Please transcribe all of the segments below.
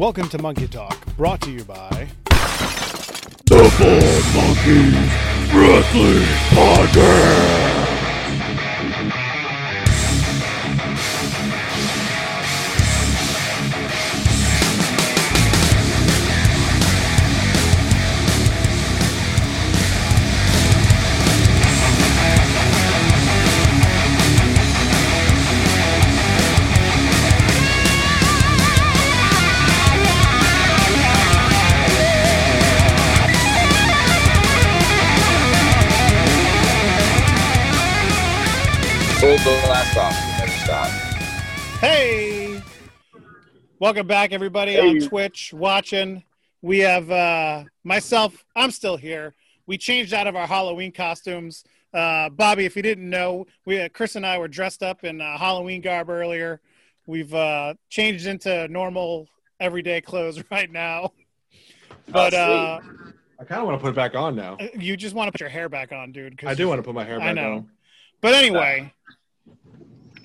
Welcome to Monkey Talk, brought to you by The Four Monkeys Wrestling Podcast. The blast off. Never stop. Hey! Welcome back, everybody on Twitch watching. We have uh, myself, I'm still here. We changed out of our Halloween costumes. Uh, Bobby, if you didn't know, we uh, Chris and I were dressed up in uh, Halloween garb earlier. We've uh, changed into normal, everyday clothes right now. But uh, I kind of want to put it back on now. you just want to put your hair back on, dude. I do want to put my hair back I know. on. But anyway,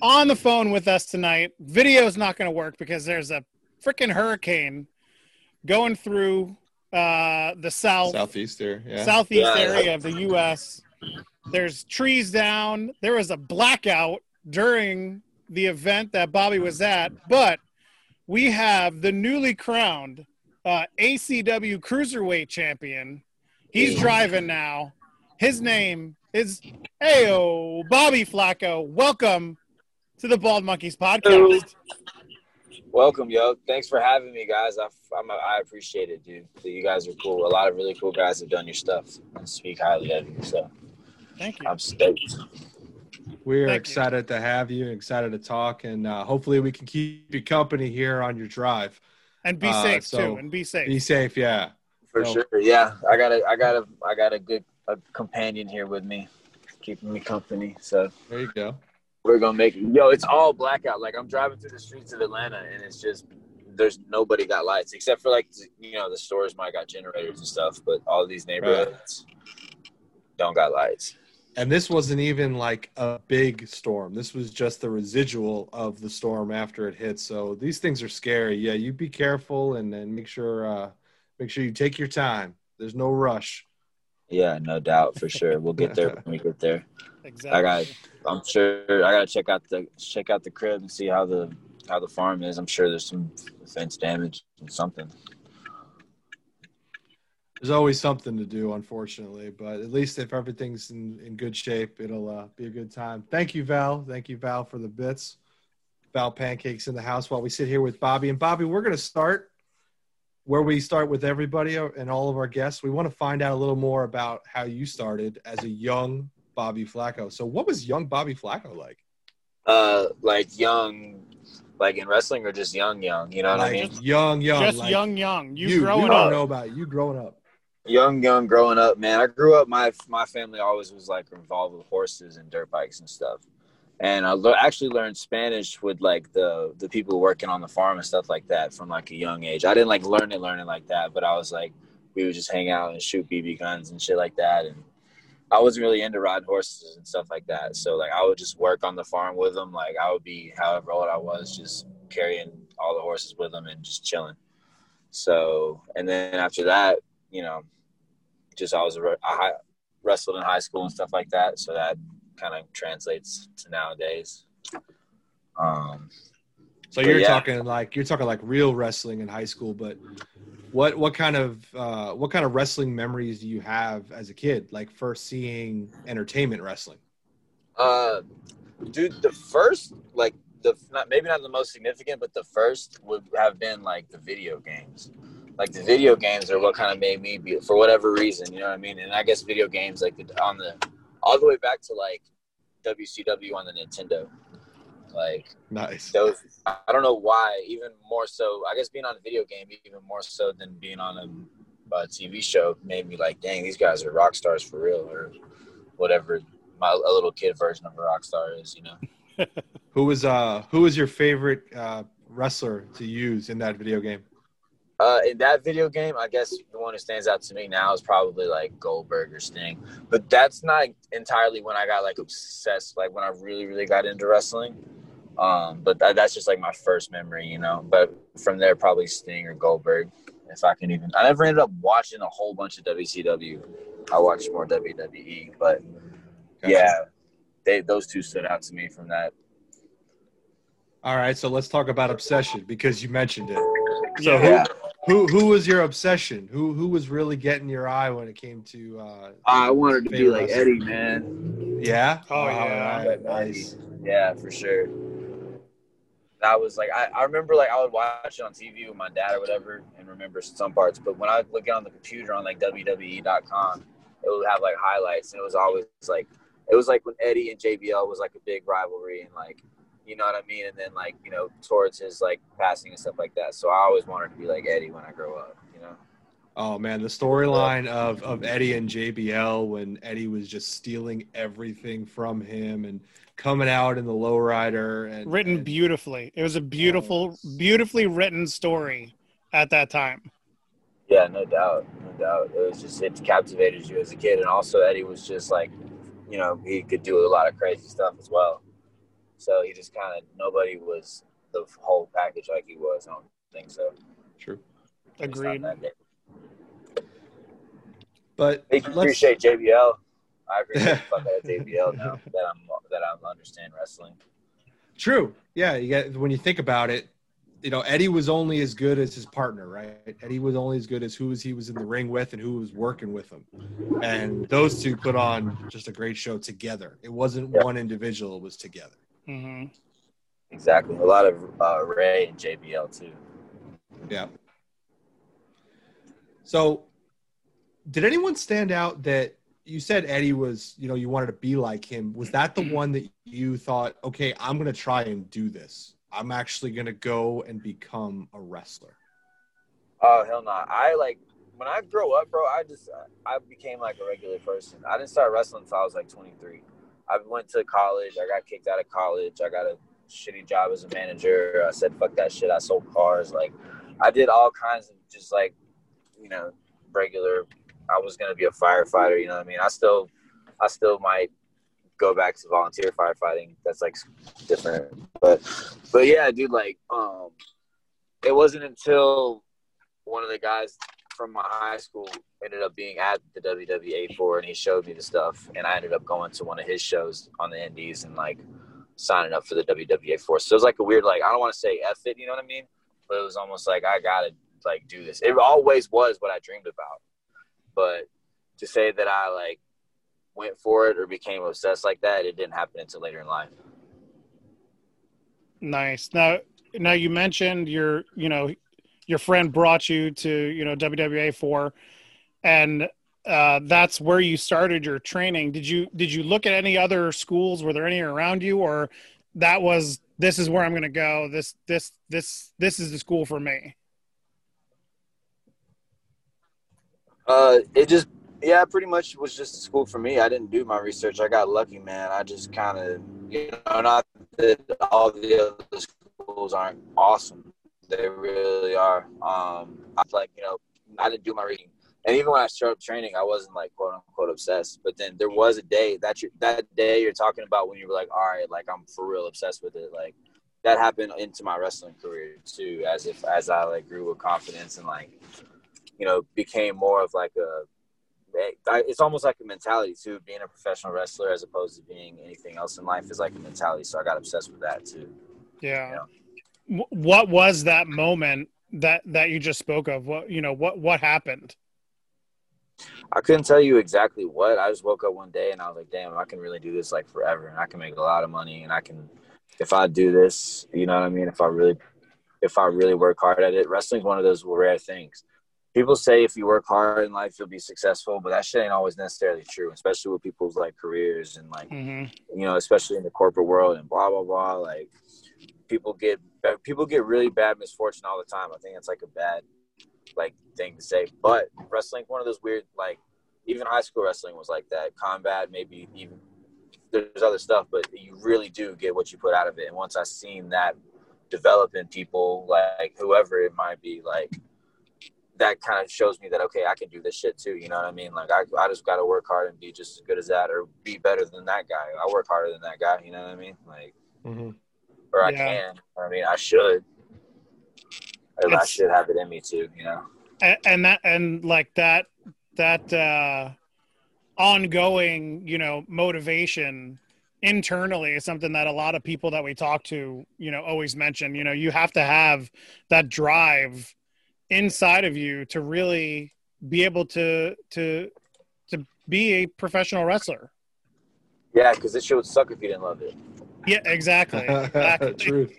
on the phone with us tonight, video's not going to work because there's a freaking hurricane going through uh, the south Southeast there, yeah. southeast Yeah. area of the U.S. There's trees down. There was a blackout during the event that Bobby was at, but we have the newly crowned uh, ACW Cruiserweight Champion. He's driving now. His name is Ayo Bobby Flaco. Welcome to the Bald Monkeys podcast. Welcome, yo. Thanks for having me, guys. I, I'm, I appreciate it, dude. You guys are cool. A lot of really cool guys have done your stuff and speak highly of you. So Thank you. I'm stoked. We're Thank you. excited to have you, excited to talk, and uh, hopefully we can keep you company here on your drive. And be Uh, safe so too. And be safe. Be safe, yeah. For No. sure. Yeah. I got a, I got a, I got a good a companion here with me, keeping me company. So There you go. We're gonna make it. Yo, it's all blackout. Like I'm driving through the streets of Atlanta, and it's just there's nobody got lights except for like you know the stores might got generators and stuff, but all these neighborhoods don't got lights. And this wasn't even like a big storm. This was just the residual of the storm after it hit. So these things are scary. Yeah, you be careful and then make sure uh, make sure you take your time. There's no rush. Yeah, no doubt for sure. We'll get there when we get there. exactly. I got. I'm sure I gotta check out the check out the crib and see how the how the farm is. I'm sure there's some fence damage and something. There's always something to do, unfortunately, but at least if everything's in, in good shape, it'll uh, be a good time. Thank you, Val. Thank you, Val, for the bits. Val Pancakes in the house while we sit here with Bobby. And Bobby, we're going to start where we start with everybody and all of our guests. We want to find out a little more about how you started as a young Bobby Flaco. So, what was young Bobby Flaco like? Uh, like young, like in wrestling or just young, young. You know what I mean? young, young, Just like young, young. You, You, growing you don't up. know about it. you growing up. young young growing up man i grew up my my family always was like involved with horses and dirt bikes and stuff and i le- actually learned spanish with like the the people working on the farm and stuff like that from like a young age i didn't like learn it learn it like that but i was like we would just hang out and shoot bb guns and shit like that and i wasn't really into riding horses and stuff like that. So like i would just work on the farm with them. Like i would be however old i was just carrying all the horses with them and just chilling. So and then after that you know just I was a, I wrestled in high school and stuff like that, so that kind of translates to nowadays. Um, So But you're yeah. talking like you're talking like real wrestling in high school, but what what kind of uh, what kind of wrestling memories do you have as a kid? Like first seeing entertainment wrestling. uh, dude, the first like the not maybe not the most significant, but the first would have been like the video games. Like the video games are what kind of made me be for whatever reason, you know what I mean. And I guess video games like the, on the all the way back to like WCW on the Nintendo, like Nice. those I don't know why even more so I guess being on a video game even more so than being on a, a TV show made me like dang these guys are rock stars for real or whatever my a little kid version of a rock star is you know Who was uh who was your favorite uh, wrestler to use in that video game? Uh, in that video game, I guess the one who stands out to me now is probably like Goldberg or Sting. But that's not entirely when I got like obsessed, like when I really, really got into wrestling. Um, but that, that's just like my first memory, you know. But from there, probably Sting or Goldberg, if I can even. I never ended up watching a whole bunch of WCW. I watched more WWE, but Gotcha. yeah, they those two stood out to me from that. All right, so let's talk about obsession because you mentioned it. So Yeah. who who who was your obsession? Who who was really getting your eye when it came to? Uh, I wanted to be favorite like wrestler? Eddie, man. Yeah. Oh, All yeah. right, nice. Yeah, for sure. That was like I, I remember like I would watch it on TV with my dad or whatever and remember some parts. But when I would look on the computer on like WWE.com, it would have like highlights and it was always like it was like when Eddie and JBL was like a big rivalry and like you know what I mean? And then like, you know, towards his like passing and stuff like that. So I always wanted to be like Eddie when I grow up, you know? Oh man, the storyline of of Eddie and JBL when Eddie was just stealing everything from him and coming out in the lowrider and Written and- beautifully. It was a beautiful, beautifully written story at that time. Yeah, no doubt, no doubt. It was just it captivated you as a kid, and also Eddie was just like, you know, he could do a lot of crazy stuff as well. So he just kind of nobody was the whole package like he was. I don't think so. True. At Agreed. But Make appreciate JBL. I appreciate the fuck out of JBL now that I'm that I'm understand wrestling. True. Yeah, you get when you think about it, you know, Eddie was only as good as his partner, right? Eddie was only as good as who was he was in the ring with and who was working with him. And those two put on just a great show together. It wasn't Yeah. one individual, it was together. Hmm Exactly. A lot of uh, Rey and JBL too. Yeah. So, did anyone stand out that you said Eddie was, you know, you wanted to be like him? Was that the one that you thought, okay, I'm going to try and do this? I'm actually going to go and become a wrestler. Oh hell no! I like when I grow up, bro. I just I became like a regular person. I didn't start wrestling until I was like 23. I went to college. I got kicked out of college. I got a shitty job as a manager. I said fuck that shit. I sold cars. Like I did all kinds of just like you know regular. I was gonna be a firefighter. You know what I mean? I still I still might go back to volunteer firefighting. That's like different. But but yeah, dude. Like um, it wasn't until one of the guys from my high school ended up being at the WWA four, and he showed me the stuff, and I ended up going to one of his shows on the Indies and like signing up for the WWA four. So it was like a weird, like I don't want to say F it, you know what I mean? But it was almost like I gotta like do this. It always was what I dreamed about, but to say that I like went for it or became obsessed like that, it didn't happen until later in life. Nice. Now, now you mentioned your, you know, your friend brought you to, you know, WWA four, and uh, that's where you started your training. Did you did you look at any other schools? Were there any around you, or that was this is where I'm going to go. This this this this is the school for me. Uh, it just yeah, pretty much was just school for me. I didn't do my research. I got lucky, man. I just kind of you know, not that all the other schools aren't awesome. They really are. Um, I was like, you know, I didn't do my reading, and even when I started training, I wasn't like quote unquote obsessed. But then there was a day that you that day you're talking about when you were like, all right, like I'm for real obsessed with it. Like that happened into my wrestling career too, as if as I like grew with confidence and like you know, became more of like a. It's almost like a mentality too. Being a professional wrestler as opposed to being anything else in life is like a mentality. So I got obsessed with that too. Yeah. Wh- What was that moment that that you just spoke of? What you know? What what happened? I couldn't tell you exactly what. I just woke up one day and I was like, "Damn, I can really do this like forever, and I can make a lot of money, and I can, if I do this, you know what I mean? If I really, if I really work hard at it, wrestling's one of those rare things. People say if you work hard in life, you'll be successful, but that shit ain't always necessarily true, especially with people's like careers and like hmm you know, especially in the corporate world and blah blah blah. Like people get people get really bad misfortune all the time. I think it's like a bad like thing to say. But wrestling's one of those weird like even high school wrestling was like that. Combat, maybe even there's other stuff, but you really do get what you put out of it. And once I seen that develop in people, like whoever it might be, like that kind of shows me that okay, I can do this shit too. You know what I mean? Like I, I just got to work hard and be just as good as that, or be better than that guy. I work harder than that guy. You know what I mean? Like Mm-hmm. Or I Yeah. can. I mean, I should. I should have it in me too. You know. and, and that and like that that uh ongoing you know motivation internally is something that a lot of people that we talk to you know always mention you know you have to have that drive inside of you to really be able to to to be a professional wrestler Yeah, because this shit would suck if you didn't love it. Yeah exactly, exactly. Truth.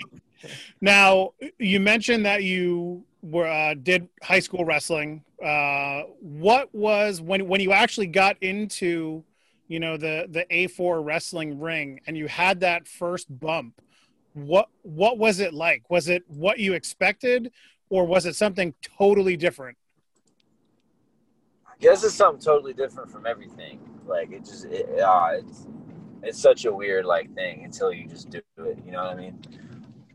Now, you mentioned that you were uh, did high school wrestling. Uh, what was when when you actually got into, you know, the the A four wrestling ring and you had that first bump? What what was it like? Was it what you expected, or was it something totally different? I guess it's something totally different from everything. Like it just, it, uh, it's it's such a weird like thing until you just do it. You know what I mean?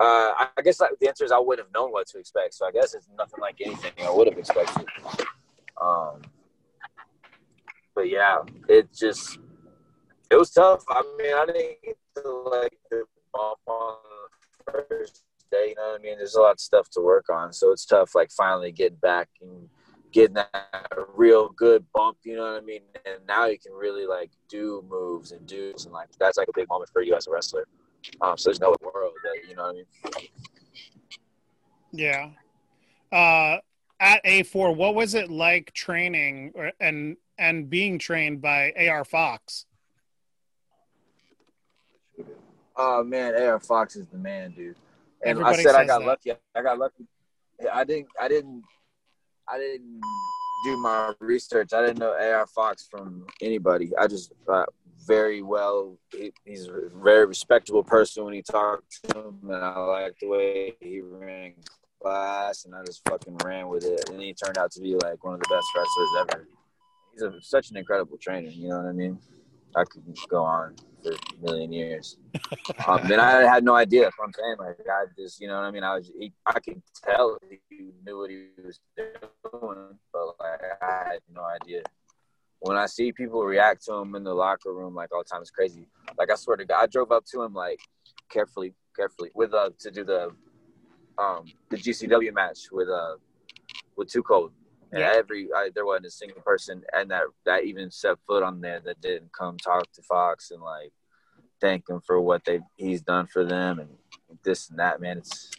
Uh, I guess like, the answer is I wouldn't have known what to expect. So I guess it's nothing like anything I would have expected. Um, but yeah, it just it was tough. I mean, I didn't get to like the bump on the first day. You know what I mean? There's a lot of stuff to work on, so it's tough. Like finally getting back and getting that real good bump. You know what I mean? And now you can really like do moves and do and like that's like a big moment for you as a wrestler. Um, so there's no world that you know what I mean. Yeah. Uh, at A four, what was it like training or, and and being trained by AR Fox? Oh man, AR Fox is the man, dude. And Everybody I said I got that. lucky. I got lucky. I didn't. I didn't. I didn't do my research. I didn't know AR Fox from anybody. I just uh, very well. He, he's a very respectable person when he talked to him, and I liked the way he ran class, and I just fucking ran with it. And he turned out to be like one of the best wrestlers ever. He's a, such an incredible trainer. You know what I mean? I could go on for a million years. um, and I had no idea. If I'm saying like I just, you know what I mean. I was, he, I could tell he knew what he was doing, but like I had no idea. When I see people react to him in the locker room, like all the time, it's crazy. Like I swear to God, I drove up to him like carefully, carefully with uh to do the um the GCW match with uh with Too Cold. Yeah. every I, there wasn't a single person, and that that even set foot on there that didn't come talk to Fox and like thank him for what they he's done for them and this and that. Man, it's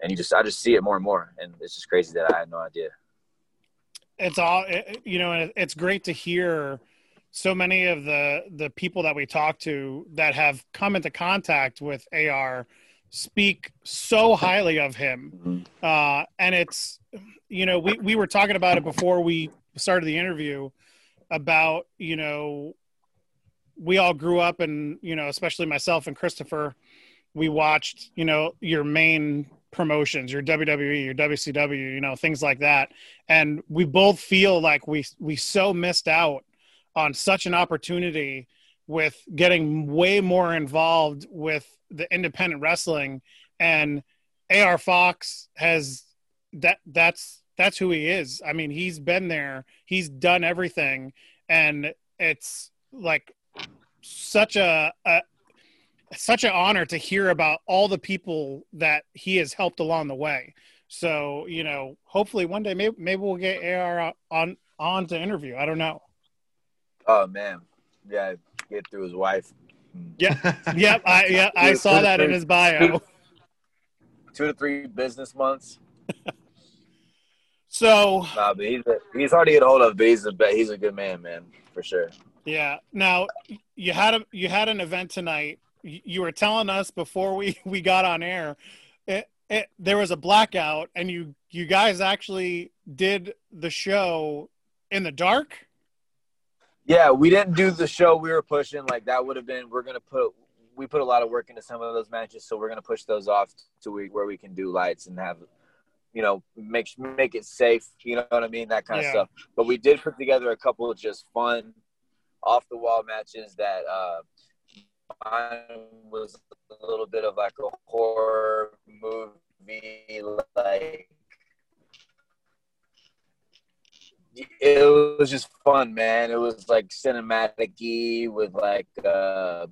and you just I just see it more and more, and it's just crazy that I had no idea. it's all you know it's great to hear so many of the the people that we talk to that have come into contact with ar speak so highly of him. Uh and it's you know we we were talking about it before we started the interview about you know we all grew up and you know especially myself and christopher we watched you know your main promotions your wwe your wcw you know things like that. And we both feel like we we so missed out on such an opportunity with getting way more involved with the independent wrestling and AR Fox has that that's that's who he is. I mean, he's been there. He's done everything and it's like such a, a such an honor to hear about all the people that he has helped along the way. So, you know, hopefully one day maybe maybe we'll get AR on on to interview. I don't know. Oh man, yeah, get through his wife. Yeah. Yep, I yeah, I saw that in his bio. Two to three business months. So, Nah, but he's a, he's hard to get a hold of, but he's a he's a good man, man, for sure. yeah. Now, you had a you had an event tonight. You you were telling us before we we got on air it, it, there was a blackout and you you guys actually did the show in the dark? Yeah, we didn't do the show we were pushing. Like that would have been. We're gonna put. We put a lot of work into some of those matches, so we're gonna push those off to we, where we can do lights and have, you know, make make it safe. You know what I mean? That kind Yeah. of stuff. But we did put together a couple of just fun, off the wall matches that. uh Mine was a little bit of like a horror movie, like it was just fun, man. It was like cinematic-y with like uh,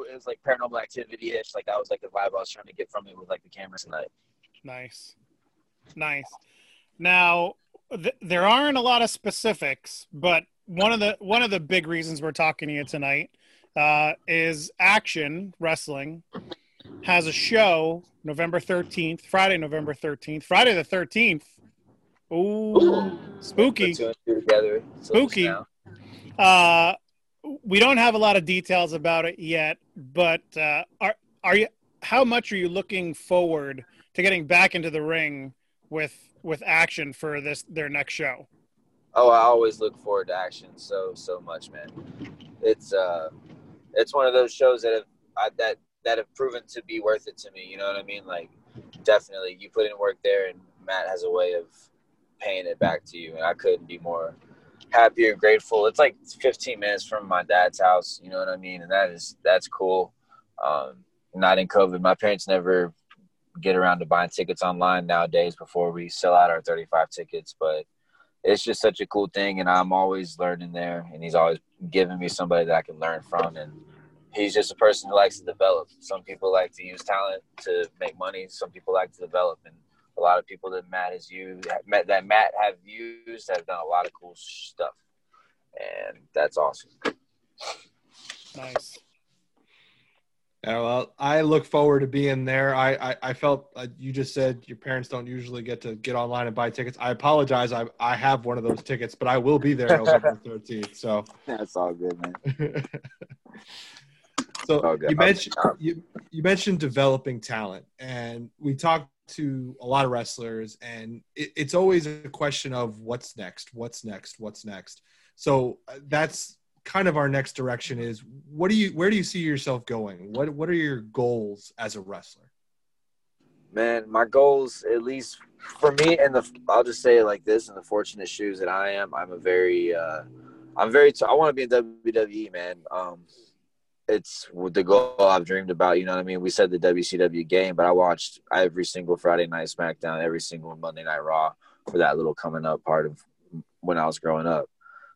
it was like paranormal activity ish. Like that was like the vibe I was trying to get from it with like the cameras tonight. Nice, nice. Now th- there aren't a lot of specifics, but one of the one of the big reasons we're talking to you tonight uh, is Action Wrestling has a show November thirteenth, Friday, November thirteenth, Friday the thirteenth. Ooh, spooky. Two two together. Spooky. Uh, we don't have a lot of details about it yet, but uh, are are you? How much are you looking forward to getting back into the ring with with action for this their next show? Oh, I always look forward to action so so much, man. It's uh, it's one of those shows that have I, that that have proven to be worth it to me. You know what I mean? Like, definitely, you put in work there, and Matt has a way of paying it back to you, and I couldn't be more happy or grateful. It's like 15 minutes from my dad's house. You know what I mean? And that is that's cool. Um, not in COVID. My parents never get around to buying tickets online nowadays before we sell out our 35 tickets, but it's just such a cool thing and i'm always learning there and he's always giving me somebody that i can learn from and he's just a person who likes to develop some people like to use talent to make money some people like to develop and a lot of people that matt has used that matt have used have done a lot of cool stuff and that's awesome Nice. Yeah, well, I look forward to being there. I, I, I felt uh, you just said your parents don't usually get to get online and buy tickets. I apologize. I, I have one of those tickets, but I will be there November 13th. So, that's all good man so good. you mentioned you, you mentioned developing talent, and we talked to a lot of wrestlers, and it, it's always a question of what's next, what's next, what's next. So uh, that's kind of our next direction is what do you where do you see yourself going? What what are your goals as a wrestler? Man my goals at least for me and the i'll just say it like this in the fortunate shoes that i am i'm a very uh i'm very t- i want to be in wwe man. Um it's the goal i've dreamed about you know what i mean we said the wcw game but i watched every single friday night smackdown every single monday night raw for that little coming up part of when i was growing up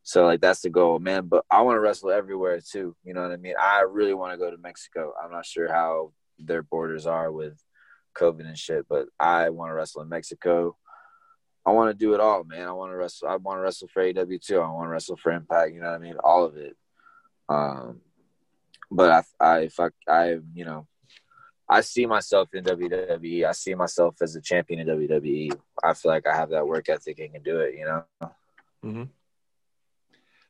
so like that's the goal, man. But I want to wrestle everywhere too. You know what I mean? I really want to go to Mexico. I'm not sure how their borders are with COVID and shit, but I want to wrestle in Mexico. I want to do it all, man. I want to wrestle. I want to wrestle for AEW too. I want to wrestle for Impact. You know what I mean? All of it. Um, but I, I, if I, I, you know, I see myself in WWE. I see myself as a champion in WWE. I feel like I have that work ethic and can do it. You know. Mm-hmm.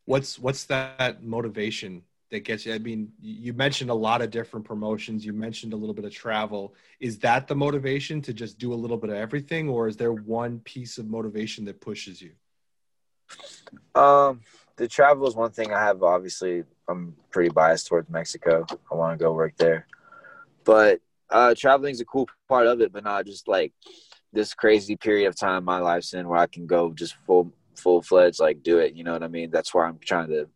What's what's that motivation that gets you? I mean, you mentioned a lot of different promotions. You mentioned a little bit of travel. Is that the motivation to just do a little bit of everything, or is there one piece of motivation that pushes you? Um, the travel is one thing I have. Obviously, I'm pretty biased towards Mexico. I want to go work there, but uh, traveling is a cool part of it, but not just like this crazy period of time my life's in where I can go just full full fledged like do it. You know what I mean? That's why I'm trying to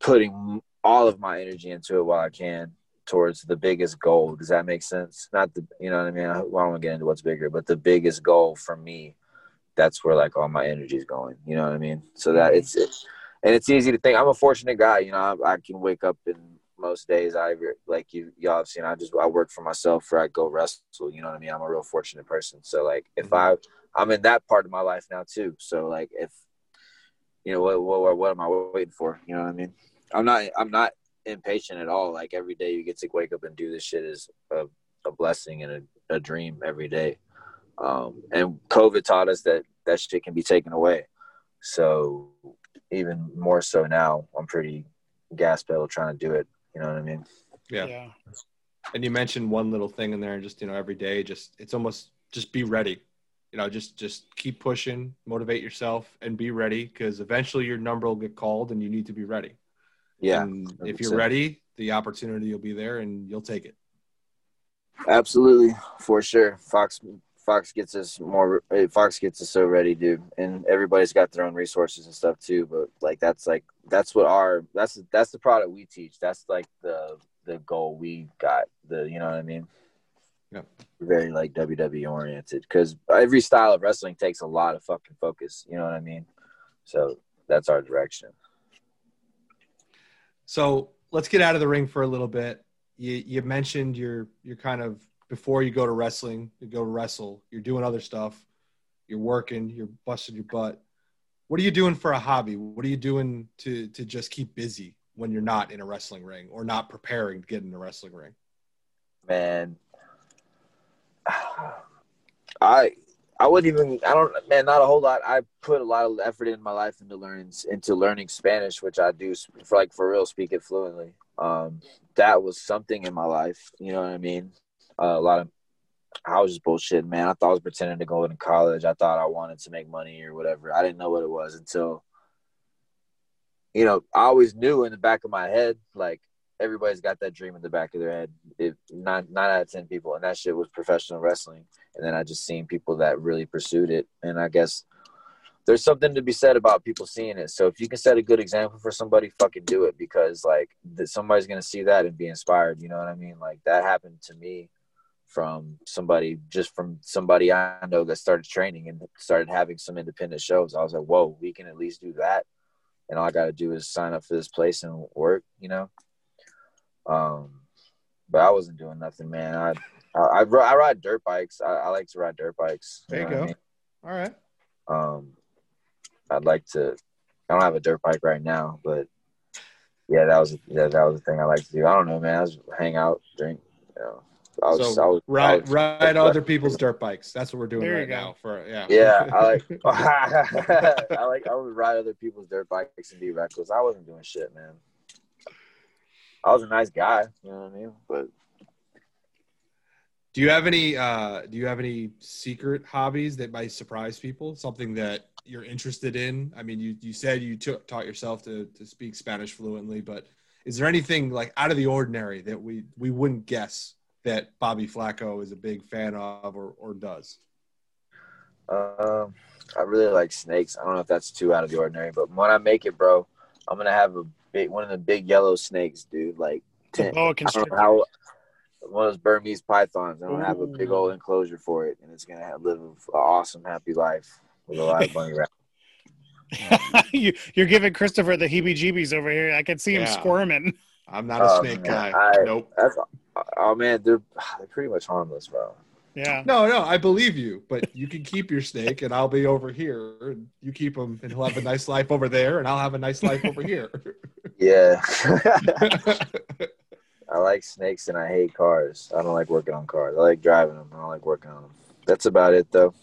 putting all of my energy into it while I can towards the biggest goal. Does that make sense? Not the you know what I mean. I, I don't want to get into what's bigger, but the biggest goal for me. That's where like all my energy is going. You know what I mean? So that it's it, and it's easy to think. I'm a fortunate guy. You know, I, I can wake up and most days I like you y'all have seen. I just I work for myself or I go wrestle. You know what I mean? I'm a real fortunate person. So like if I I'm in that part of my life now too. So like if you know what what what am I waiting for? You know what I mean? I'm not I'm not impatient at all. Like every day you get to wake up and do this shit is a, a blessing and a, a dream every day. Um, and COVID taught us that that shit can be taken away. So even more so now, I'm pretty gas pedal trying to do it. You know what I mean? Yeah. Yeah. And you mentioned one little thing in there, and just you know, every day, just it's almost just be ready. You know, just just keep pushing, motivate yourself, and be ready because eventually your number will get called, and you need to be ready. Yeah. And if you're ready, the opportunity will be there, and you'll take it. Absolutely, for sure. Fox Fox gets us more. eh, Fox gets us so ready, dude. And everybody's got their own resources and stuff too. But like that's like that's what our that's that's the product we teach. That's like the the goal we got. The you know what I mean. Yeah. Very like WWE oriented because every style of wrestling takes a lot of fucking focus. You know what I mean. So that's our direction. So let's get out of the ring for a little bit. you you mentioned you're you're kind of before you go to wrestling, you go to wrestle, you're doing other stuff, you're working, you're busting your butt. What are you doing for a hobby? What are you doing to to just keep busy when you're not in a wrestling ring or not preparing to get in a wrestling ring? man. I I wouldn't even I don't man not a whole lot. I put a lot of effort in my life into learning into learning Spanish, which I do for like for real speak it fluently. Um, that was something in my life. You know what I mean? A lot of I was just bullshit, man. I thought I was pretending to go into college. I thought I wanted to make money or whatever. I didn't know what it was until you know, I always knew in the back of my head, like everybody's got that dream in the back of their head. If nine nine out of ten people, and that shit was professional wrestling. And then I just seen people that really pursued it, and I guess there's something to be said about people seeing it. So if you can set a good example for somebody, fucking do it because like somebody's gonna see that and be inspired. You know what I mean? Like that happened to me from somebody just from somebody I know that started training and started having some independent shows. I was like, whoa, we can at least do that. And all I got to do is sign up for this place and work, you know? Um, but I wasn't doing nothing, man. I I, I, I ride dirt bikes. I, I, like to ride dirt bikes. You there you go. I mean? All right. Um, I'd like to. I don't have a dirt bike right now, but yeah, that was yeah, that was the thing I like to do. I don't know, man. I just hang out, drink. You know, I was, so I was, ride was, ride other people's dirt bikes. That's what we're doing right now. For yeah, yeah. I like I like I would ride other people's dirt bikes and be reckless. I wasn't doing shit, man. I was a nice guy, you know what I mean? But do you have any uh do you have any secret hobbies that might surprise people? Something that you're interested in? I mean, you you said you took, taught yourself to to speak Spanish fluently, but is there anything like out of the ordinary that we we wouldn't guess that Bobby Flaco is a big fan of or or does? Um, I really like snakes. I don't know if that's too out of the ordinary, but when I make it, bro, I'm gonna have a big one of the big yellow snakes, dude. Like ten, I don't know how one of those Burmese pythons. I'm gonna have a big old enclosure for it, and it's gonna have, live an awesome, happy life with a lot of bunny rabbits. you, are giving Christopher the heebie-jeebies over here. I can see him yeah. squirming. I'm not a oh, snake man. guy. I, nope. Oh man, they're they're pretty much harmless, bro. Yeah. No, no, I believe you, but you can keep your snake, and I'll be over here, and you keep him, and he'll have a nice life over there, and I'll have a nice life over here. Yeah. I like snakes, and I hate cars. I don't like working on cars. I like driving them. I don't like working on them. That's about it, though.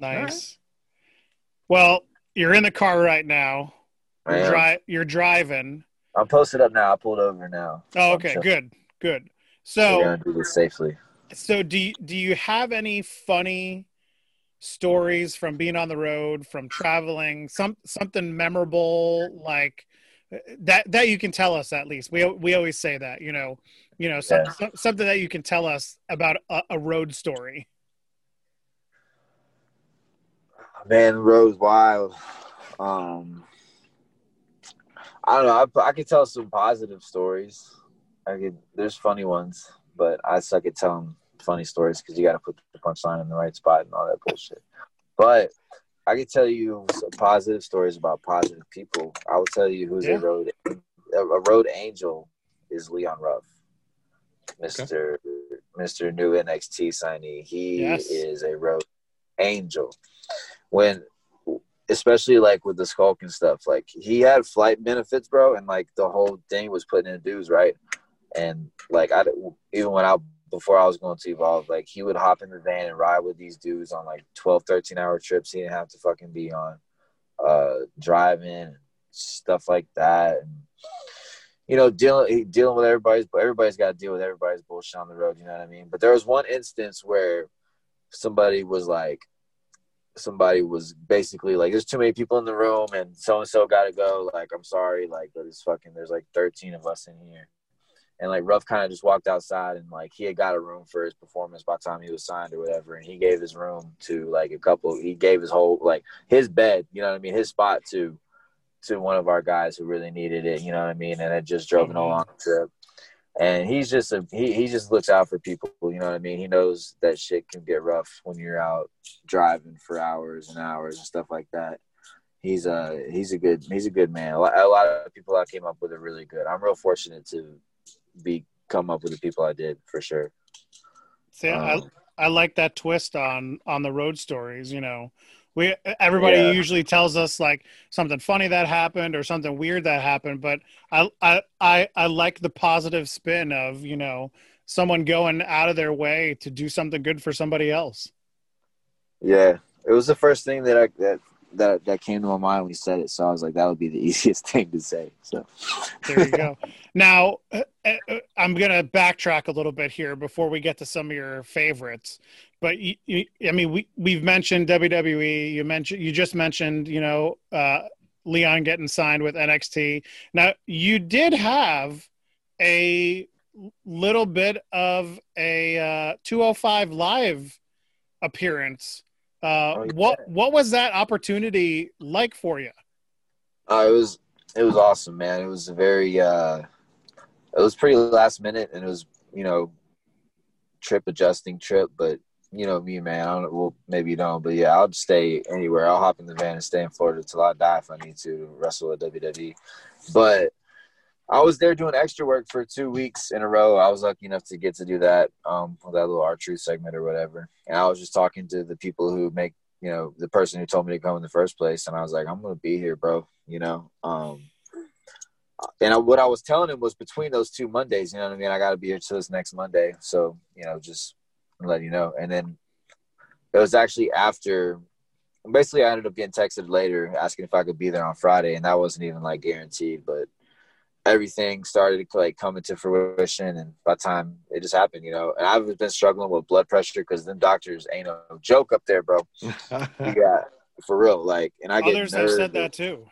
Nice. Right. Well, you're in the car right now. You're, dri- you're driving. I'm posted up now. I pulled over now. Oh, okay, good, good. So we're gonna do this safely. So do you, do you have any funny stories from being on the road, from traveling, some something memorable like that that you can tell us at least. We we always say that, you know, you know, some, yeah. some, something that you can tell us about a, a road story. Man, road's wild. Um, I don't know. I, I could tell some positive stories. I could. There's funny ones, but I suck at telling funny stories because you got to put the punchline in the right spot and all that bullshit. But I can tell you some positive stories about positive people. I will tell you who's yeah. a road a road angel is Leon Ruff, Mister okay. Mister New NXT signee. He yes. is a road angel. When especially like with the skulk and stuff, like he had flight benefits, bro, and like the whole thing was putting in dues, right? And like I even when I before I was going to evolve, like he would hop in the van and ride with these dudes on like 12, 13 hour trips. He didn't have to fucking be on uh, driving stuff like that. And, you know, dealing dealing with everybody's, but everybody's got to deal with everybody's bullshit on the road. You know what I mean? But there was one instance where somebody was like, somebody was basically like, "There's too many people in the room, and so and so got to go." Like, I'm sorry, like, but it's fucking. There's like 13 of us in here and like Ruff kind of just walked outside and like he had got a room for his performance by the time he was signed or whatever, and he gave his room to like a couple. He gave his whole like his bed, you know what I mean, his spot to to one of our guys who really needed it, you know what I mean, and it just drove an mm-hmm. long trip. And he's just a he he just looks out for people, you know what I mean. He knows that shit can get rough when you're out driving for hours and hours and stuff like that he's a he's a good he's a good man. A lot, of people I came up with are really good. I'm real fortunate to be come up with the people I did for sure. See, I, Um, I like that twist on on the road stories. You know, we everybody Yeah. usually tells us like something funny that happened or something weird that happened, but I I I, I like the positive spin of you know someone going out of their way to do something good for somebody else. Yeah, it was the first thing that I that that that came to my mind when you said it. So I was like, that would be the easiest thing to say. So There you go. now, uh, uh, I'm going to backtrack a little bit here before we get to some of your favorites. But you, you, I mean, we we've mentioned WWE. You mentioned you just mentioned you know uh, Leon getting signed with NXT. Now you did have a little bit of a uh, 205 live appearance. Uh, Oh, yeah. What what was that opportunity like for you? uh, it was it was awesome, man. It was a very uh, it was pretty last minute, and it was you know trip adjusting trip, but. You know me, man. I don't. Well, maybe you don't, but yeah, I'll stay anywhere. I'll hop in the van and stay in Florida till I die if I need to wrestle at WWE. But I was there doing extra work for two weeks in a row. I was lucky enough to get to do that, um, that little truth segment or whatever. And I was just talking to the people who make, you know, the person who told me to come in the first place. And I was like, I'm gonna be here, bro. You know. Um, and I, what I was telling him was between those two Mondays, you know what I mean. I got to be here till this next Monday, so you know, just let you know. And then it was actually after. Basically, I ended up getting texted later asking if I could be there on Friday, and that wasn't even like guaranteed, but everything started to like coming to fruition and by the time it just happened you know and i've been struggling with blood pressure because them doctors ain't no joke up there bro you got for real like and i get Others have said that too.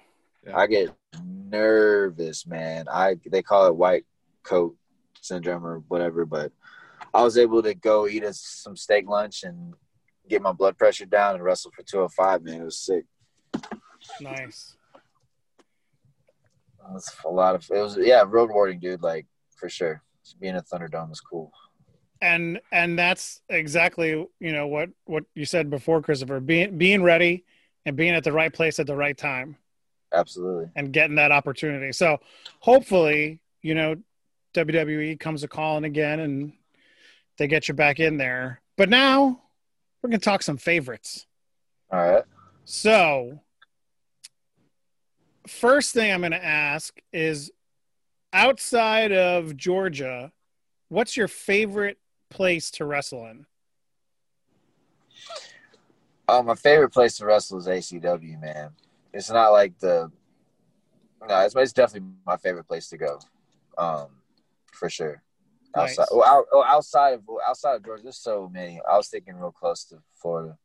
i get nervous man i they call it white coat syndrome or whatever but i was able to go eat a, some steak lunch and get my blood pressure down and wrestle for 205 man. It was sick. Nice. it was a lot of it was yeah real rewarding dude like for sure. Being a thunderdome was cool. And and that's exactly you know what what you said before christopher being being ready and being at the right place at the right time. Absolutely. And getting that opportunity. So hopefully you know wwe comes a calling again and they get you back in there but now we're gonna talk some favorites all right so first thing i'm gonna ask is outside of georgia what's your favorite place to wrestle in Oh, my favorite place to wrestle is ACW, man. It's not like the no, it's, it's definitely my favorite place to go, um, for sure. Nice. Outside, oh, out, oh, outside of outside of Georgia, there's so many. I was thinking real close to Florida.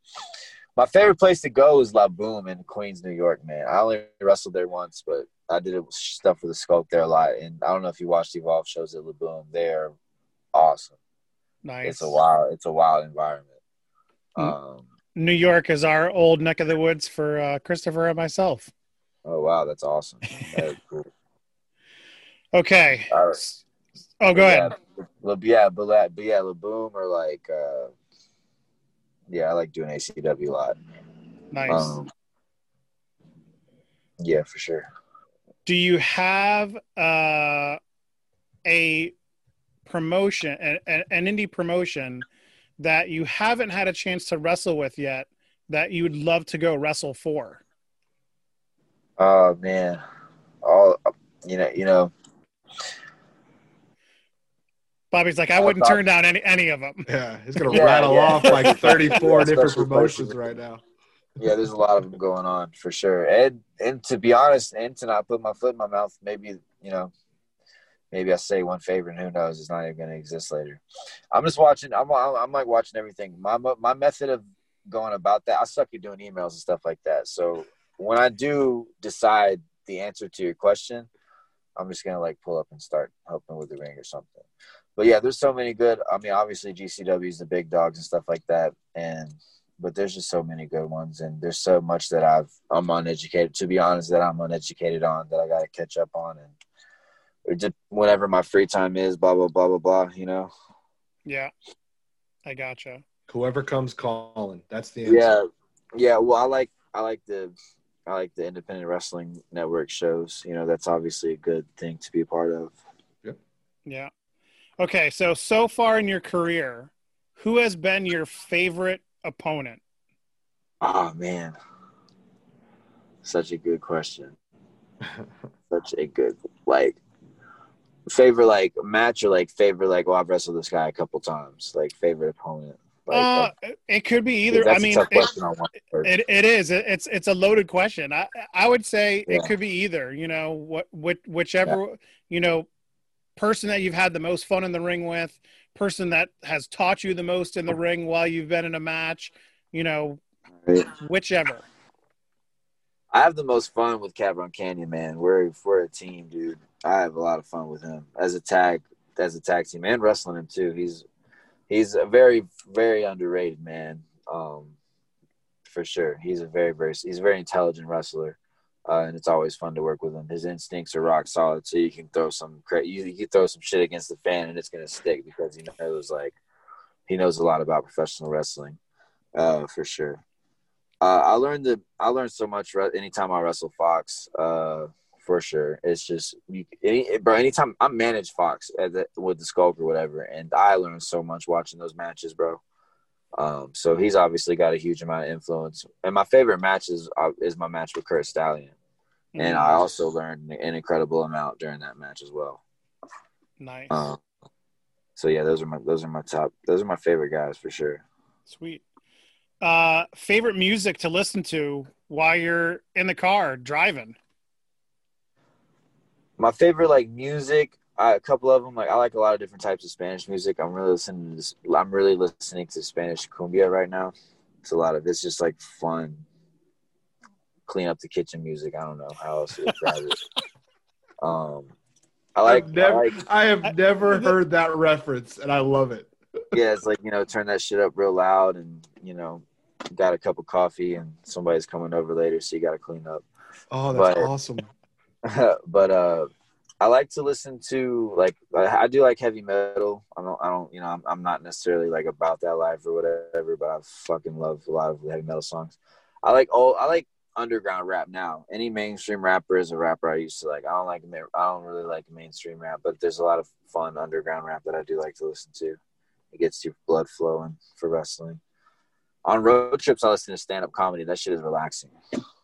My favorite place to go is La Boom in Queens, New York, man. I only wrestled there once, but I did stuff with the Skulk there a lot. And I don't know if you watched Evolve shows at La Boom. They're awesome. nice It's a wild, it's a wild environment. Um, New York is our old neck of the woods for uh, Christopher and myself. oh wow, that's awesome. That's cool. Okay. Right. Oh, go ahead. Yeah, Le, yeah, but, la- but yeah, or like, uh, yeah, I like doing ACW a lot. Nice. Um, yeah, for sure. Do you have uh, a promotion, an an indie promotion that you haven't had a chance to wrestle with yet that you would love to go wrestle for? Oh man, all you know, you know, Bobby's like, I wouldn't turn down any any of them. Yeah, he's gonna Yeah, rattle yeah. off like 34 different promotions places. right now. yeah, there's a lot of them going on for sure. And and to be honest, and to not put my foot in my mouth, maybe you know, maybe I say one favor and who knows, it's not even going to exist later. I'm just watching. I'm I'm, I'm like watching everything. My my method of going about that, I suck at doing emails and stuff like that. So when I do decide the answer to your question, I'm just gonna like pull up and start helping with the ring or something. But yeah, there's so many good. I mean, obviously GCW is the big dogs and stuff like that, and but there's just so many good ones, and there's so much that I've I'm uneducated. To be honest, that I'm uneducated on that I got to catch up on, and or just whenever my free time is, blah blah blah blah blah. You know. Yeah, I gotcha. Whoever comes calling, that's the answer. Yeah, yeah. Well, I like I like the I like the independent wrestling network shows. You know, that's obviously a good thing to be a part of. Yeah. Okay, so so far in your career, who has been your favorite opponent? Oh man, such a good question. such a good like favorite like match or like favorite like well I've wrestled this guy a couple times like favorite opponent. Like, Uh, it could be either. I mean, it, question on one first. it, it is. It- It's it's a loaded question. I I would say it could be either. You know, what which, whichever you know person that you've had the most fun in the ring with, person that has taught you the most in the ring while you've been in a match. You know, Right. whichever. I have the most fun with Cabron Canyon, man. We're we're a team, dude. I have a lot of fun with him as a tag as a tag team and wrestling him too. He's he's a very very underrated man, um, for sure. He's a very very he's a very intelligent wrestler, uh, and it's always fun to work with him. His instincts are rock solid, so you can throw some you, you throw some shit against the fan and it's gonna stick because he knows like he knows a lot about professional wrestling, uh, for sure. Uh, I learned that I learned so much re- anytime I wrestle Fox. Uh, for sure, it's just you, any, bro. Anytime I manage Fox the, with the Skulk or whatever, and I learned so much watching those matches, bro. Um, so he's obviously got a huge amount of influence. And my favorite match is, uh, is my match with Curt Stallion, and I also learned an incredible amount during that match as well. nice, Um, so yeah, those are my those are my top. Those are my favorite guys for sure. sweet. Uh, favorite music to listen to while you're in the car driving. my favorite like music I, a couple of them like i like a lot of different types of spanish music. I'm really listening to this, i'm really listening to spanish cumbia right now. It's a lot of it's just like fun. Clean up the kitchen music. I don't know how else to describe it. Um i like, I've never, I like I have never heard that reference, and I love it. yeah it's like you know turn that shit up real loud and you know got a cup of coffee and somebody's coming over later so you got to clean up. Oh, that's But- awesome. but uh I like to listen to like I do like heavy metal. I don't I don't you know I'm, I'm not necessarily like about that life or whatever, but I fucking love a lot of heavy metal songs. I like all I like underground rap now. Any mainstream rapper is a rapper I used to like. I don't like I don't really like mainstream rap, but there's a lot of fun underground rap that I do like to listen to. It gets your blood flowing for wrestling. On road trips, I listen to stand up comedy. That shit is relaxing.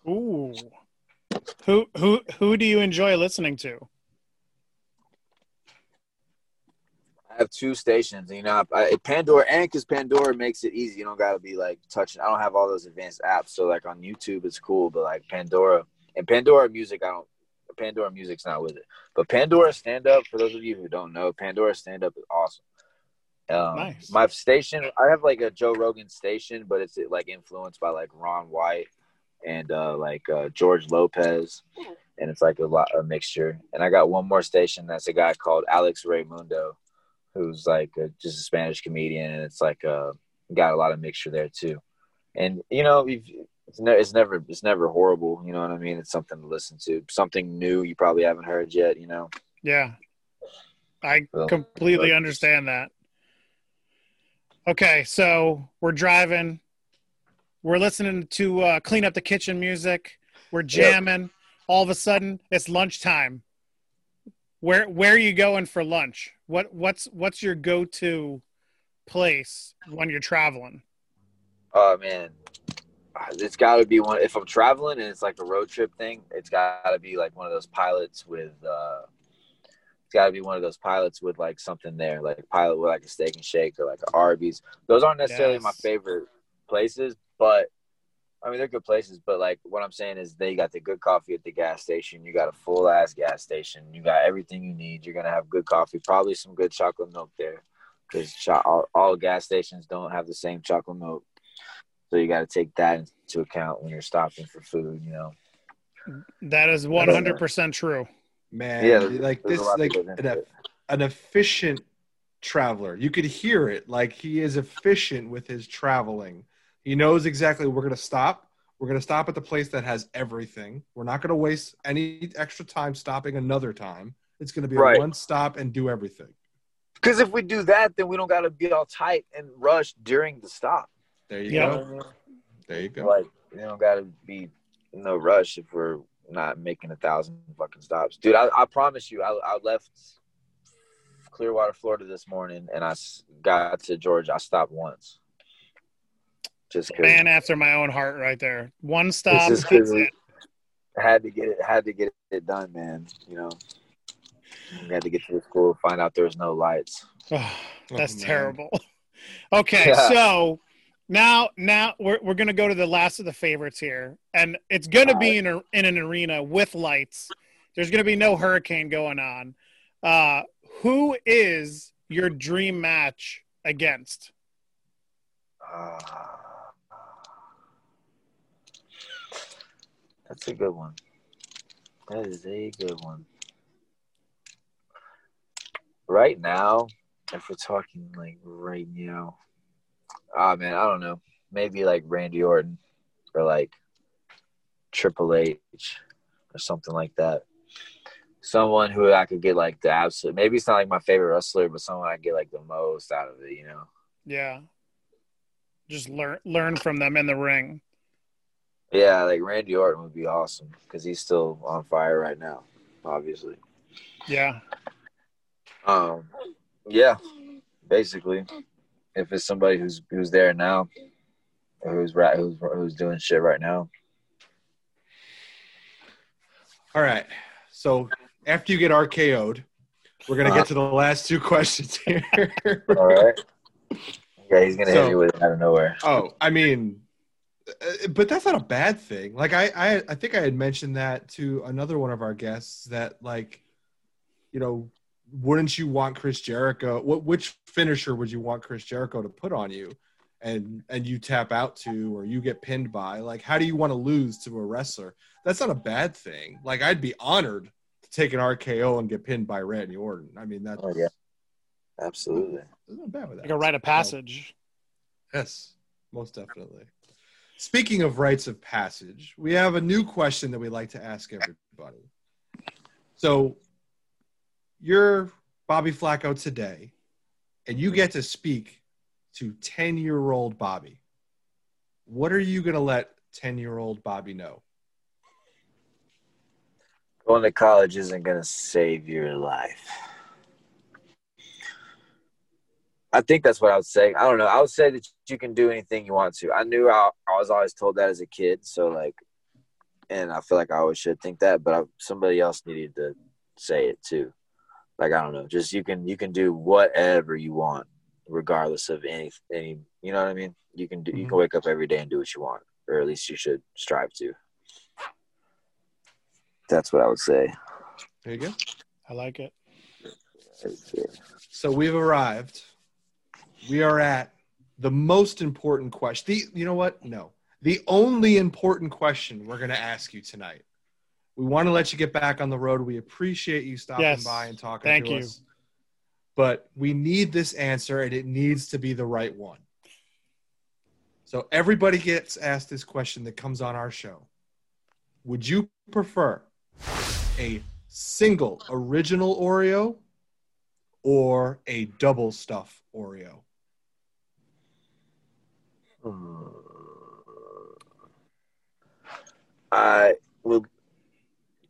Ooh, who who who do you enjoy listening to? I have two stations. You know, I, Pandora and because Pandora makes it easy. You don't got to be like touching. I don't have all those advanced apps. So like on YouTube, it's cool, but like Pandora and Pandora Music, I don't. Pandora Music's not with it, but Pandora Stand Up. For those of you who don't know, Pandora Stand Up is awesome. Um, Nice. My station, I have like a Joe Rogan station, but it's like influenced by like Ron White and uh, like uh, George Lopez, and it's like a lot a mixture. And I got one more station that's a guy called Alex Reymundo, who's like a, just a Spanish comedian, and it's like uh, got a lot of mixture there too. And you know, it's, ne- it's never it's never horrible. You know what I mean? It's something to listen to, something new you probably haven't heard yet. You know. Yeah, I Well, completely but- understand that. Okay, so we're driving. We're listening to uh, clean up the kitchen music. We're jamming. All of a sudden, it's lunchtime. Where where are you going for lunch? What what's what's your go to place when you're traveling? Oh man, Uh, it's got to be one. If I'm traveling and it's like a road trip thing, it's got to be like one of those pilots with. uh It's got to be one of those pilots with like something there, like a pilot with like a steak and shake or like a Arby's. Those aren't necessarily my favorite places, but I mean they're good places. But like what I'm saying is they got the good coffee at the gas station. You got a full ass gas station. You got everything you need. You're gonna have good coffee, probably some good chocolate milk there, because all, all gas stations don't have the same chocolate milk. So you got to take that into account when you're stopping for food. You know. That is 100% true. Man, Yeah, like there's this, a lot that like an, it. an efficient traveler. You could hear it. Like he is efficient with his traveling. He knows exactly we're going to stop. We're going to stop at the place that has everything. We're not going to waste any extra time stopping another time. It's going to be Right. a one stop and do everything. Because if we do that, then we don't got to be all tight and rush during the stop. There you Yep. go. There you go. Like you don't got to be no rush if we're not making a thousand fucking stops, dude. I, I promise you, I, I left Clearwater, Florida this morning, and I got to Georgia. I stopped once. Just because Man after my own heart, right there. One stop. just That's 'cause it. Had to get it had to get it done, man. You know, we had to get to the school, find out there's no lights. Oh, that's Oh, terrible. Okay, Yeah. so now now we're we're gonna go to the last of the favorites here, and it's gonna be in a, in an arena with lights. There's gonna be no hurricane going on. Uh, who is your dream match against? Ah. That's a good one. That is a good one. Right now, if we're talking like right now, ah man, I don't know. Maybe like Randy Orton or like Triple H or something like that. Someone who I could get like the absolute. Maybe it's not like my favorite wrestler, but someone I get like the most out of it. You know. Yeah, just learn learn from them in the ring. Yeah, like Randy Orton would be awesome because he's still on fire right now, obviously. Yeah, Um, yeah, basically, if it's somebody who's who's there now, or who's right, who's who's doing shit right now. All right. So after you get RKO'd, we're gonna get to the last two questions here. All right. Yeah, he's gonna So- hit you with it out of nowhere. oh, I mean, uh, Uh, but that's not a bad thing. Like I, I, I think I had mentioned that to another one of our guests that like, you know, wouldn't you want Chris Jericho? What which finisher would you want Chris Jericho to put on you? And and you tap out to or you get pinned by like how do you want to lose to a wrestler that's not a bad thing like i'd be honored to take an rko and get pinned by randy orton i mean that's Oh, yeah. Absolutely. there's not bad with that like a rite of passage. Yes, most definitely. Speaking of rites of passage, we have a new question that we like to ask everybody. So, you're Bobby Flaco today, and you get to speak to 10 year old Bobby. What are you going to let 10 year old Bobby know? Going to college isn't gonna save your life. I think that's what I would say. I don't know. I would say that you can do anything you want to. I knew I, I was always told that as a kid. So like, and I feel like I always should think that, but I, somebody else needed to say it too. Like I don't know, just you can you can do whatever you want, regardless of any any. You know what I mean? You can do. You can mm-hmm. wake up every day and do what you want, or at least you should strive to. That's what I would say. There you go. I like it. So we've arrived. We are at the most important question. The you know what? No. The only important question we're going to ask you tonight. We want to let you get back on the road. We appreciate you stopping Yes. by and talking Thank to you. us. But we need this answer and it needs to be the right one. So everybody gets asked this question that comes on our show. Would you prefer a single original Oreo or a double stuff Oreo? Hmm. I will.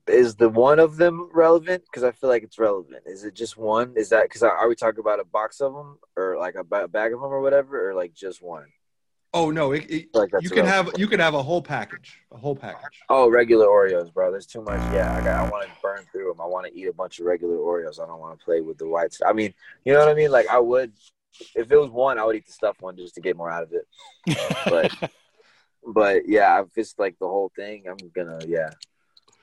Is the one of them relevant? Because I feel like it's relevant. Is it just one? Is that because are we talking about a box of them or like a ba- bag of them or whatever, or like just one? Oh no, it, it- Like you can have you can have a whole package, a whole package. Oh, regular Oreos, bro. There's too much. Yeah, I got. I want to burn through them. I want to eat a bunch of regular Oreos. I don't want to play with the whites. I mean, you know what I mean? Like I would, if it was one, I would eat the stuffed one just to get more out of it. But, but yeah, if it's like the whole thing, I'm gonna yeah.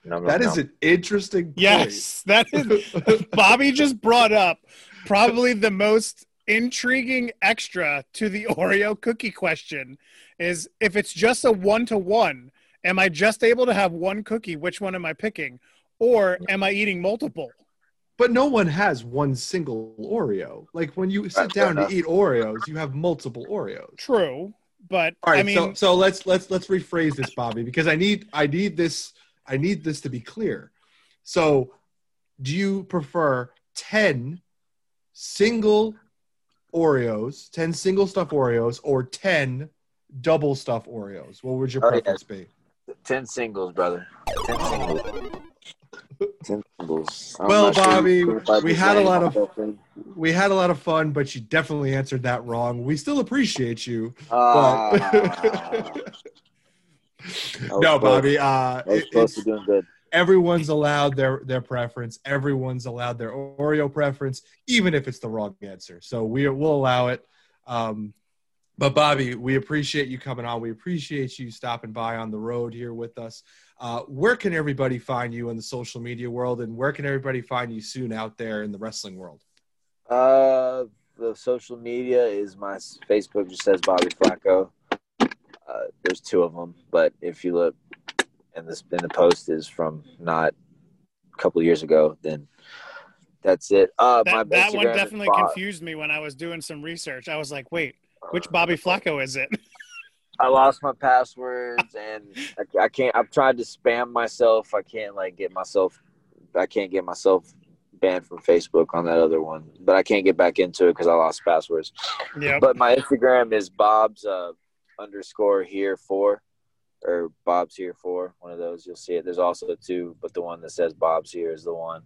Nom, nom, That is nom. an interesting. Point. yes, that is. Bobby just brought up probably the most intriguing extra to the Oreo cookie question is if it's just a one to one, am I just able to have one cookie? Which one am I picking? Or am I eating multiple? But no one has one single Oreo. Like when you sit Right, fair down to eat Oreos, you have multiple Oreos. True, but All right, I mean, so so let's let's let's rephrase this, Bobby, because I need I need this I need this to be clear. So, do you prefer ten single Oreos, ten single stuff Oreos, or ten double stuff Oreos? What would your Oh, yeah. preference be? ten singles, brother. Ten singles. Well, not sure Bobby, we had a lot of-. We had a lot of fun, but you definitely answered that wrong. We still appreciate you. But no. Bobby. Uh, it- close it's- to doing good. everyone's allowed their their preference. Everyone's allowed their Oreo preference, even if it's the wrong answer. So we will allow it. Um, but Bobby, we appreciate you coming on. We appreciate you stopping by on the road here with us. Uh, where can everybody find you in the social media world, and where can everybody find you soon out there in the wrestling world? Uh, the social media is my Facebook just says Bobby Flaco. Uh, there's two of them, but if you look, and this and the post is from not a couple years ago, then that's it. Uh, my That, that one definitely confused me when I was doing some research. I was like, wait, which Bobby Flaco is it? I lost my passwords and I, I can't. I've tried to spam myself. I can't like get myself. I can't get myself banned from Facebook on that other one, but I can't get back into it because I lost passwords. Yep. But my Instagram is Bob's uh, underscore here for, or Bob's here for One of those you'll see it. There's also two, but the one that says Bob's here is the one.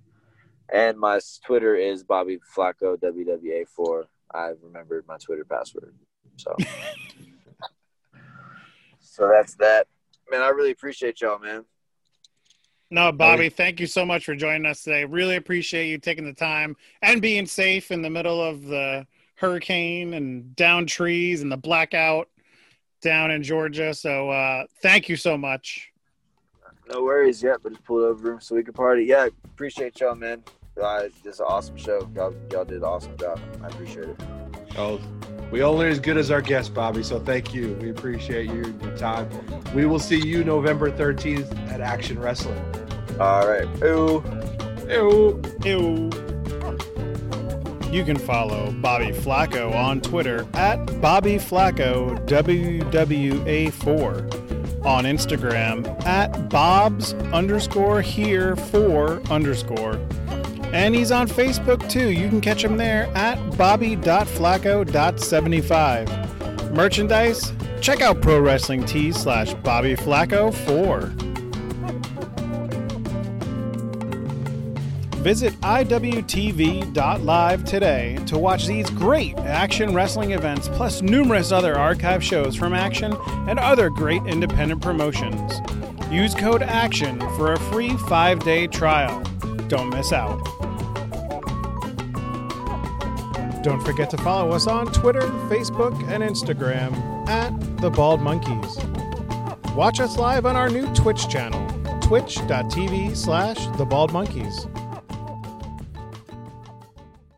And my Twitter is Bobby Flaco WWA four. I've remembered my Twitter password, so so that's that. Man, I really appreciate y'all, man. No, Bobby, thank you so much for joining us today. Really appreciate you taking the time and being safe in the middle of the hurricane and down trees and the blackout down in Georgia. So uh, thank you so much. No worries yet, but just pulled over so we can party. Yeah, appreciate y'all, man. Uh, this is an awesome show. Y'all, y'all did an awesome job. I appreciate it. Oh, we only as good as our guest, Bobby. So thank you. We appreciate your, your time. We will see you November 13th at Action Wrestling. All right. Ooh. Ew. Ew. You can follow Bobby Flaco on Twitter at Bobby Flaco WWA4, on Instagram at Bob's underscore here for underscore. And he's on Facebook too. You can catch him there at Bobby.Flaco.75. Merchandise? Check out Pro Wrestling Tees slash Bobby Flaco 4. Visit IWTV.live today to watch these great action wrestling events, plus numerous other archive shows from Action and other great independent promotions. Use code ACTION for a free five day trial. Don't miss out. Don't forget to follow us on Twitter, Facebook, and Instagram at The Bald Monkeys. Watch us live on our new Twitch channel, twitch.tv slash The Monkeys.